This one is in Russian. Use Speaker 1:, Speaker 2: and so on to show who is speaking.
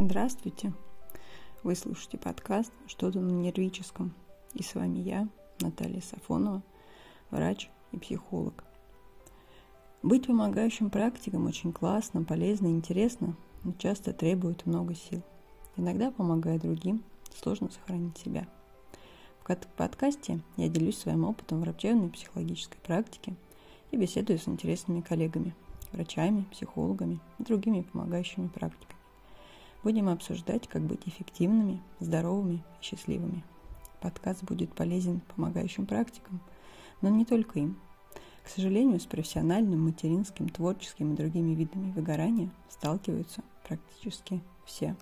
Speaker 1: Здравствуйте! Вы слушаете подкаст «Что-то на нервическом». И с вами я, Наталья Сафонова, врач и психолог. Быть помогающим практиком очень классно, полезно интересно, но часто требует много сил. Иногда, помогая другим, сложно сохранить себя. В подкасте я делюсь своим опытом врачебной и психологической практики и беседую с интересными коллегами, врачами, психологами и другими помогающими практиками. Будем обсуждать, как быть эффективными, здоровыми и счастливыми. Подкаст будет полезен помогающим практикам, но не только им. К сожалению, с профессиональным, материнским, творческим и другими видами выгорания сталкиваются практически все.